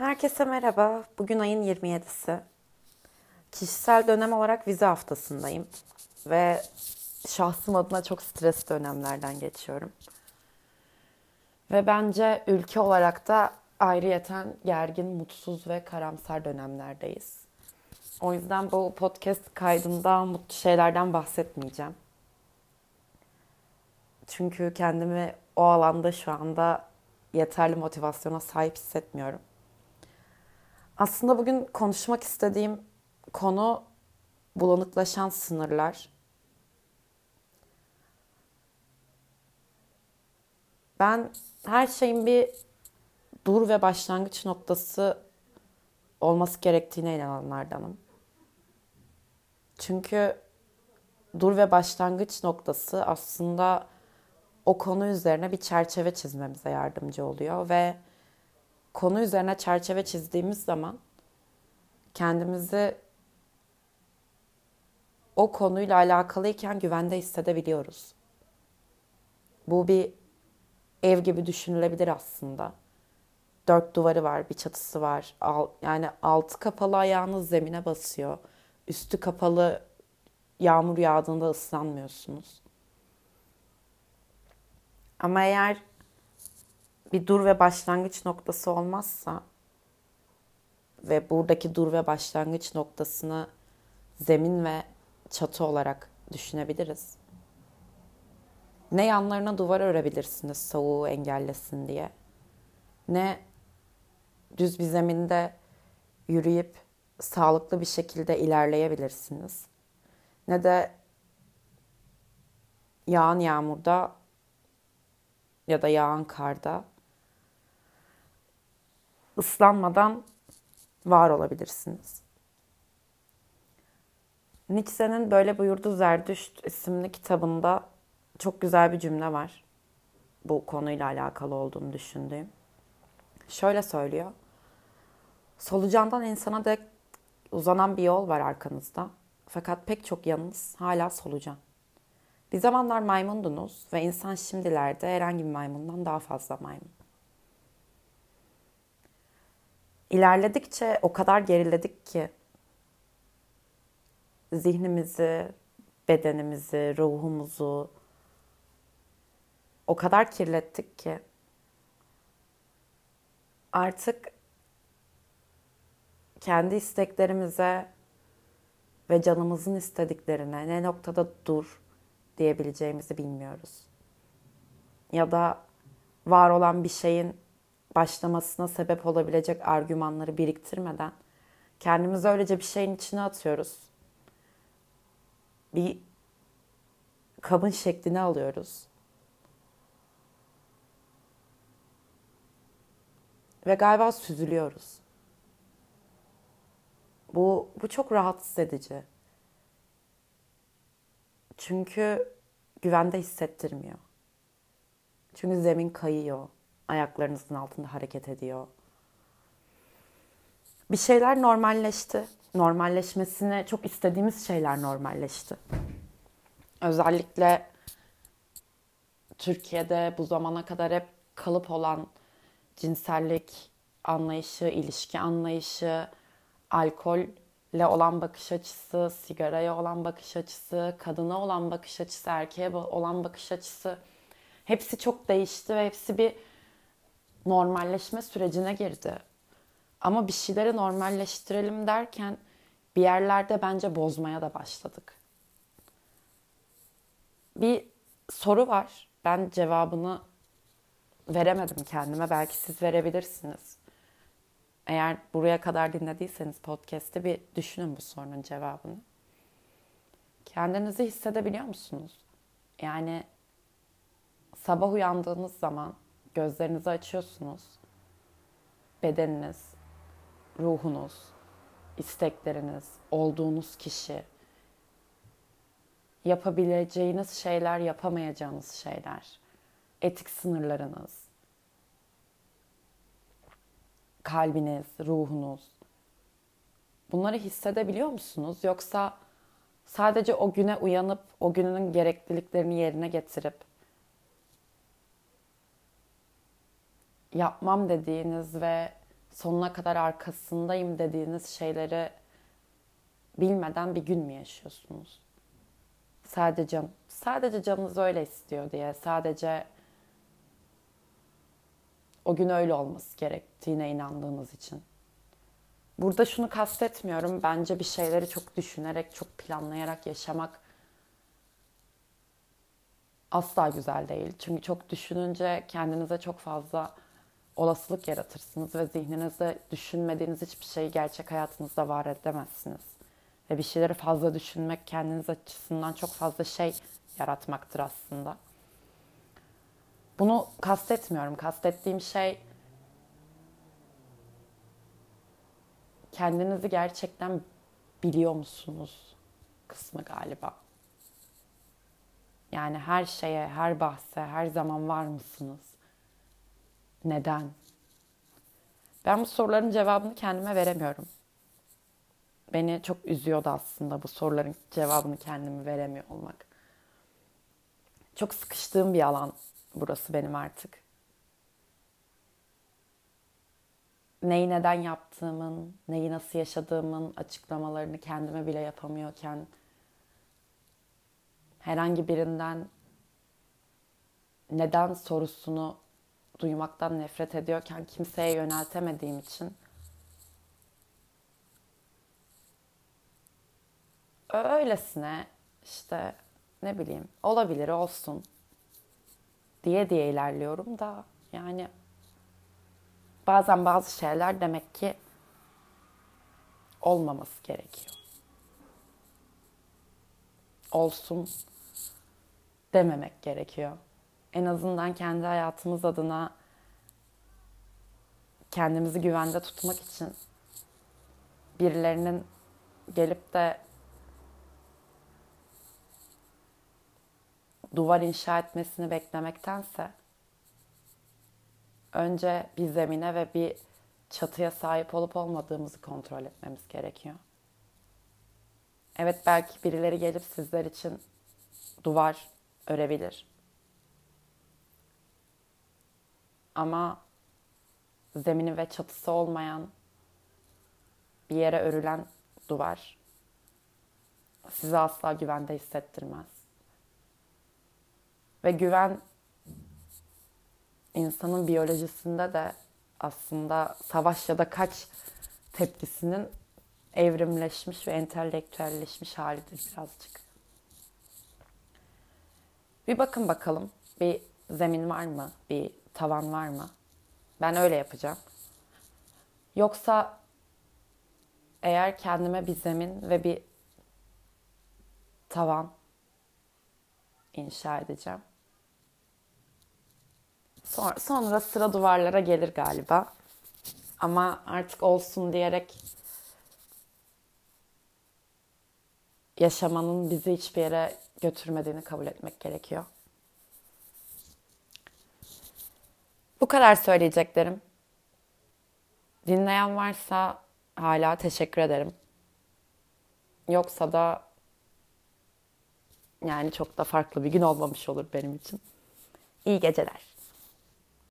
Herkese merhaba. Bugün ayın 27'si. Kişisel dönem olarak vize haftasındayım. Ve şahsım adına çok stresli dönemlerden geçiyorum. Ve bence ülke olarak da ayrıyeten gergin, mutsuz ve karamsar dönemlerdeyiz. O yüzden bu podcast kaydında mutlu şeylerden bahsetmeyeceğim. Çünkü kendimi o alanda şu anda yeterli motivasyona sahip hissetmiyorum. Aslında bugün konuşmak istediğim konu bulanıklaşan sınırlar. Ben her şeyin bir dur ve başlangıç noktası olması gerektiğine inananlardanım. Çünkü dur ve başlangıç noktası aslında o konu üzerine bir çerçeve çizmemize yardımcı oluyor ve konu üzerine çerçeve çizdiğimiz zaman kendimizi o konuyla alakalıyken güvende hissedebiliyoruz. Bu bir ev gibi düşünülebilir aslında. Dört duvarı var, bir çatısı var. Yani altı kapalı ayağınız zemine basıyor. Üstü kapalı yağmur yağdığında ıslanmıyorsunuz. Ama eğer bir dur ve başlangıç noktası olmazsa ve buradaki dur ve başlangıç noktasını zemin ve çatı olarak düşünebiliriz. Ne yanlarına duvar örebilirsiniz soğuğu engellesin diye. Ne düz bir zeminde yürüyüp sağlıklı bir şekilde ilerleyebilirsiniz. Ne de yağan yağmurda ya da yağan karda ıslanmadan var olabilirsiniz. Nietzsche'nin Böyle Buyurdu Zerdüşt isimli kitabında çok güzel bir cümle var. Bu konuyla alakalı olduğunu düşündüğüm. Şöyle söylüyor. Solucandan insana dek uzanan bir yol var arkanızda. Fakat pek çok yanınız hala solucan. Bir zamanlar maymundunuz ve insan şimdilerde herhangi bir maymundan daha fazla maymun. İlerledikçe o kadar geriledik ki zihnimizi, bedenimizi, ruhumuzu o kadar kirlettik ki artık kendi isteklerimize ve canımızın istediklerine ne noktada dur diyebileceğimizi bilmiyoruz. Ya da var olan bir şeyin başlamasına sebep olabilecek argümanları biriktirmeden kendimizi öylece bir şeyin içine atıyoruz. Bir kabın şeklini alıyoruz. Ve galiba süzülüyoruz. Bu, bu çok rahatsız edici. Çünkü güvende hissettirmiyor. Çünkü zemin kayıyor ayaklarınızın altında hareket ediyor. Bir şeyler normalleşti. Normalleşmesini çok istediğimiz şeyler normalleşti. Özellikle Türkiye'de bu zamana kadar hep kalıp olan cinsellik anlayışı, ilişki anlayışı, alkolle olan bakış açısı, sigaraya olan bakış açısı, kadına olan bakış açısı, erkeğe olan bakış açısı hepsi çok değişti ve hepsi bir normalleşme sürecine girdi. Ama bir şeyleri normalleştirelim derken bir yerlerde bence bozmaya da başladık. Bir soru var. Ben cevabını veremedim kendime. Belki siz verebilirsiniz. Eğer buraya kadar dinlediyseniz podcast'te bir düşünün bu sorunun cevabını. Kendinizi hissedebiliyor musunuz? Yani sabah uyandığınız zaman Gözlerinizi açıyorsunuz. Bedeniniz, ruhunuz, istekleriniz, olduğunuz kişi, yapabileceğiniz şeyler, yapamayacağınız şeyler, etik sınırlarınız, kalbiniz, ruhunuz. Bunları hissedebiliyor musunuz? Yoksa sadece o güne uyanıp o günün gerekliliklerini yerine getirip yapmam dediğiniz ve sonuna kadar arkasındayım dediğiniz şeyleri bilmeden bir gün mü yaşıyorsunuz? Sadece sadece canınız öyle istiyor diye, sadece o gün öyle olması gerektiğine inandığınız için. Burada şunu kastetmiyorum. Bence bir şeyleri çok düşünerek, çok planlayarak yaşamak asla güzel değil. Çünkü çok düşününce kendinize çok fazla olasılık yaratırsınız ve zihninizde düşünmediğiniz hiçbir şeyi gerçek hayatınızda var edemezsiniz. Ve bir şeyleri fazla düşünmek kendiniz açısından çok fazla şey yaratmaktır aslında. Bunu kastetmiyorum. Kastettiğim şey kendinizi gerçekten biliyor musunuz kısmı galiba. Yani her şeye, her bahse, her zaman var mısınız? Neden? Ben bu soruların cevabını kendime veremiyorum. Beni çok üzüyordu aslında bu soruların cevabını kendime veremiyor olmak. Çok sıkıştığım bir alan burası benim artık. Neyi neden yaptığımın, neyi nasıl yaşadığımın açıklamalarını kendime bile yapamıyorken herhangi birinden neden sorusunu duymaktan nefret ediyorken kimseye yöneltemediğim için öylesine işte ne bileyim olabilir olsun diye diye ilerliyorum da yani bazen bazı şeyler demek ki olmaması gerekiyor. Olsun dememek gerekiyor. En azından kendi hayatımız adına kendimizi güvende tutmak için birilerinin gelip de duvar inşa etmesini beklemektense önce bir zemine ve bir çatıya sahip olup olmadığımızı kontrol etmemiz gerekiyor. Evet belki birileri gelip sizler için duvar örebilir. Ama zemini ve çatısı olmayan bir yere örülen duvar sizi asla güvende hissettirmez. Ve güven insanın biyolojisinde de aslında savaş ya da kaç tepkisinin evrimleşmiş ve entelektüelleşmiş halidir birazcık. Bir bakın bakalım bir zemin var mı? Bir tavan var mı? Ben öyle yapacağım. Yoksa eğer kendime bir zemin ve bir tavan inşa edeceğim. Sonra, sonra sıra duvarlara gelir galiba. Ama artık olsun diyerek yaşamanın bizi hiçbir yere götürmediğini kabul etmek gerekiyor. Bu kadar söyleyeceklerim. Dinleyen varsa hala teşekkür ederim. Yoksa da yani çok da farklı bir gün olmamış olur benim için. İyi geceler.